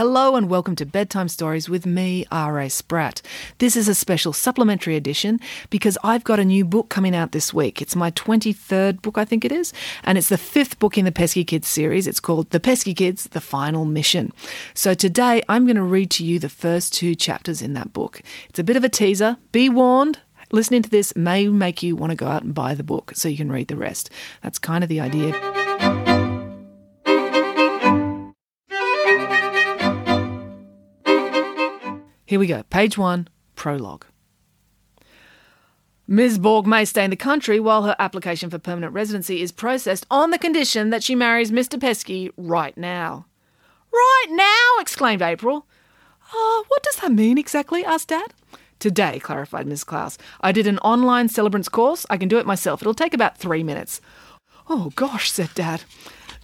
Hello and welcome to Bedtime Stories with me, R.A. Spratt. This is a special supplementary edition because I've got a new book coming out this week. It's my 23rd book, I think it is, and it's the fifth book in the Peski Kids series. It's called The Peski Kids The Final Mission. So today I'm going to read to you the first two chapters in that book. It's a bit of a teaser. Be warned, listening to this may make you want to go out and buy the book so you can read the rest. That's kind of the idea. Here we go. Page one, prologue. Ms. Borg may stay in the country while her application for permanent residency is processed on the condition that she marries Mr. Peski right now. Right now! exclaimed April. Oh, what does that mean exactly? asked Dad. Today, clarified Miss Klaus. I did an online celebrants course. I can do it myself. It'll take about three minutes. Oh, gosh, said Dad.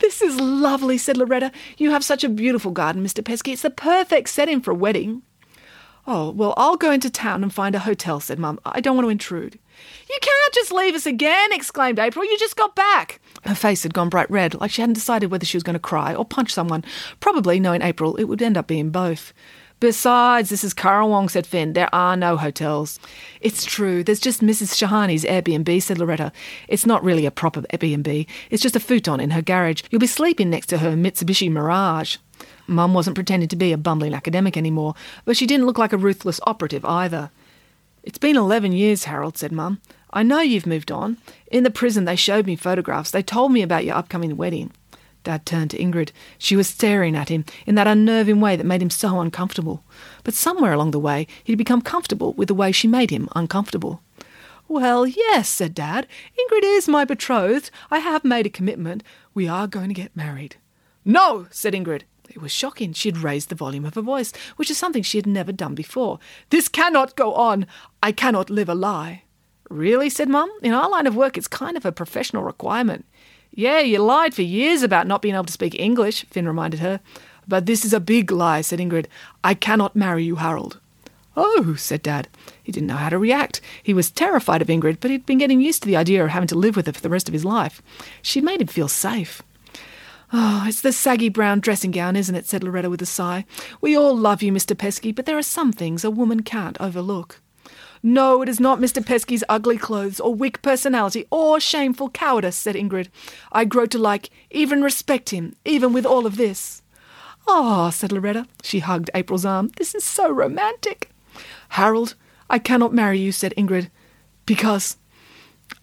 This is lovely, said Loretta. You have such a beautiful garden, Mr. Peski. It's the perfect setting for a wedding. Oh, well, I'll go into town and find a hotel, said Mum. I don't want to intrude. You can't just leave us again, exclaimed April. You just got back. Her face had gone bright red, like she hadn't decided whether she was going to cry or punch someone. Probably, knowing April, it would end up being both. Besides, this is Currawong, said Finn. There are no hotels. It's true. There's just Mrs. Shahani's Airbnb, said Loretta. It's not really a proper Airbnb. It's just a futon in her garage. You'll be sleeping next to her Mitsubishi Mirage. Mum wasn't pretending to be a bumbling academic anymore, but she didn't look like a ruthless operative either. It's been eleven years, Harold, said Mum. I know you've moved on. In the prison, they showed me photographs. They told me about your upcoming wedding. Dad turned to Ingrid. She was staring at him in that unnerving way that made him so uncomfortable. But somewhere along the way, he'd become comfortable with the way she made him uncomfortable. Well, yes, said Dad. Ingrid is my betrothed. I have made a commitment. We are going to get married. No, said Ingrid. It was shocking. She had raised the volume of her voice, which is something she had never done before. This cannot go on. I cannot live a lie. Really? said Mum. In our line of work, it's kind of a professional requirement. Yeah, you lied for years about not being able to speak English, Finn reminded her. But this is a big lie, said Ingrid. I cannot marry you, Harold. Oh, said Dad. He didn't know how to react. He was terrified of Ingrid, but he'd been getting used to the idea of having to live with her for the rest of his life. She'd made him feel safe. Oh, it's the saggy brown dressing gown, isn't it? said Loretta with a sigh. We all love you, Mr. Peski, but there are some things a woman can't overlook. No, it is not Mr. Peski's ugly clothes, or weak personality, or shameful cowardice, said Ingrid. I grow to like, even respect him, even with all of this. Ah, oh, said Loretta. She hugged April's arm. This is so romantic. Harold, I cannot marry you, said Ingrid, because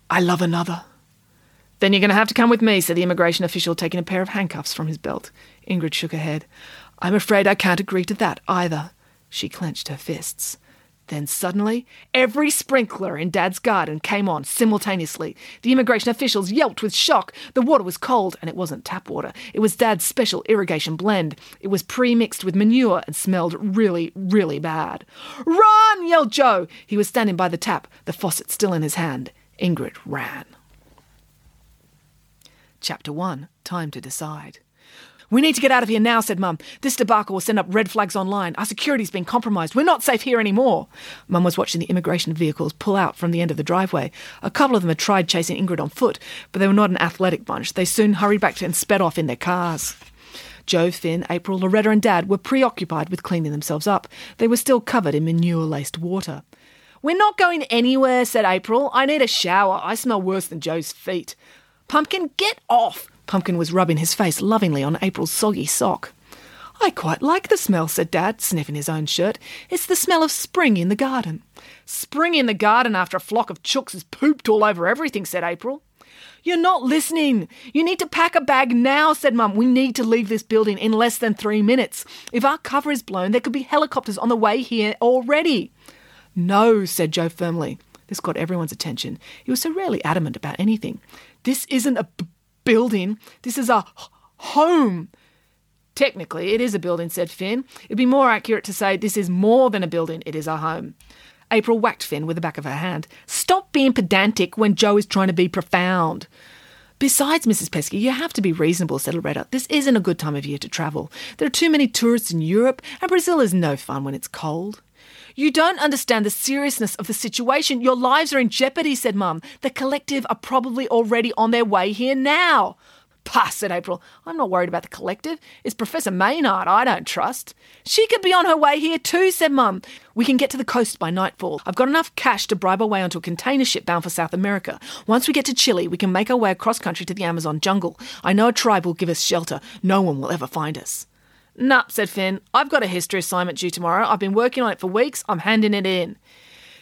I love another. Then you're going to have to come with me, said the immigration official, taking a pair of handcuffs from his belt. Ingrid shook her head. I'm afraid I can't agree to that either. She clenched her fists. Then suddenly, every sprinkler in Dad's garden came on simultaneously. The immigration officials yelped with shock. The water was cold, and it wasn't tap water. It was Dad's special irrigation blend. It was pre mixed with manure and smelled really, really bad. Run! yelled Joe. He was standing by the tap, the faucet still in his hand. Ingrid ran. Chapter 1 Time to Decide. We need to get out of here now, said Mum. This debacle will send up red flags online. Our security's been compromised. We're not safe here anymore. Mum was watching the immigration vehicles pull out from the end of the driveway. A couple of them had tried chasing Ingrid on foot, but they were not an athletic bunch. They soon hurried back and sped off in their cars. Joe, Finn, April, Loretta, and Dad were preoccupied with cleaning themselves up. They were still covered in manure laced water. We're not going anywhere, said April. I need a shower. I smell worse than Joe's feet. Pumpkin, get off! Pumpkin was rubbing his face lovingly on April's soggy sock. I quite like the smell, said Dad, sniffing his own shirt. It's the smell of spring in the garden. Spring in the garden after a flock of chooks has pooped all over everything, said April. You're not listening. You need to pack a bag now, said Mum. We need to leave this building in less than three minutes. If our cover is blown, there could be helicopters on the way here already. No, said Joe firmly. This got everyone's attention. He was so rarely adamant about anything. This isn't a b- building, this is a h- home. Technically, it is a building, said Finn. It'd be more accurate to say this is more than a building, it is a home. April whacked Finn with the back of her hand. Stop being pedantic when Joe is trying to be profound. Besides, Mrs. Peski, you have to be reasonable, said Loretta. This isn't a good time of year to travel. There are too many tourists in Europe, and Brazil is no fun when it's cold. You don't understand the seriousness of the situation. Your lives are in jeopardy, said Mum. The collective are probably already on their way here now. Pah, said April. I'm not worried about the collective. It's Professor Maynard I don't trust. She could be on her way here too, said Mum. We can get to the coast by nightfall. I've got enough cash to bribe our way onto a container ship bound for South America. Once we get to Chile, we can make our way across country to the Amazon jungle. I know a tribe will give us shelter. No one will ever find us. Nup, said Finn. I've got a history assignment due tomorrow. I've been working on it for weeks. I'm handing it in.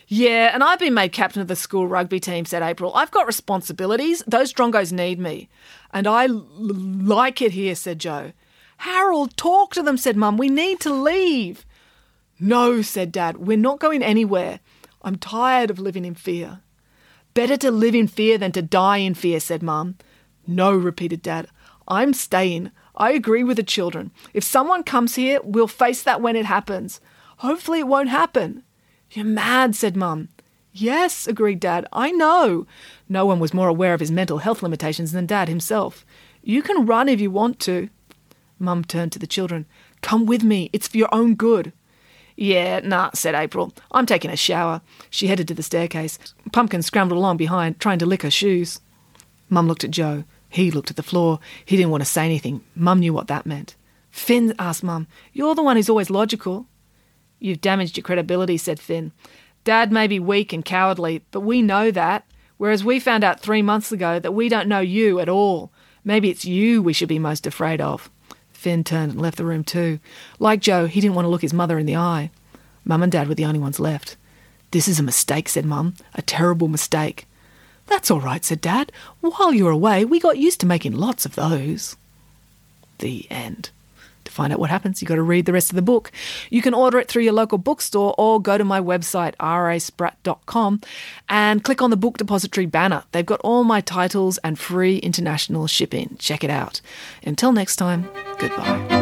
Yeah, and I've been made captain of the school rugby team, said April. I've got responsibilities. Those drongos need me. And I l- like it here, said Joe. Harold, talk to them, said Mum. We need to leave. No, said Dad. We're not going anywhere. I'm tired of living in fear. Better to live in fear than to die in fear, said Mum. No, repeated Dad. I'm staying. I agree with the children. If someone comes here, we'll face that when it happens. Hopefully, it won't happen. You're mad, said Mum. Yes, agreed Dad. I know. No one was more aware of his mental health limitations than Dad himself. You can run if you want to. Mum turned to the children. Come with me. It's for your own good. Yeah, nah, said April. I'm taking a shower. She headed to the staircase. Pumpkin scrambled along behind, trying to lick her shoes. Mum looked at Joe. He looked at the floor. He didn't want to say anything. Mum knew what that meant. Finn asked Mum, You're the one who's always logical. You've damaged your credibility, said Finn. Dad may be weak and cowardly, but we know that. Whereas we found out three months ago that we don't know you at all. Maybe it's you we should be most afraid of. Finn turned and left the room too. Like Joe, he didn't want to look his mother in the eye. Mum and Dad were the only ones left. This is a mistake, said Mum. A terrible mistake. That's all right, said Dad. While you were away, we got used to making lots of those. The end. To find out what happens, you've got to read the rest of the book. You can order it through your local bookstore or go to my website, raspratt.com, and click on the book depository banner. They've got all my titles and free international shipping. Check it out. Until next time, goodbye.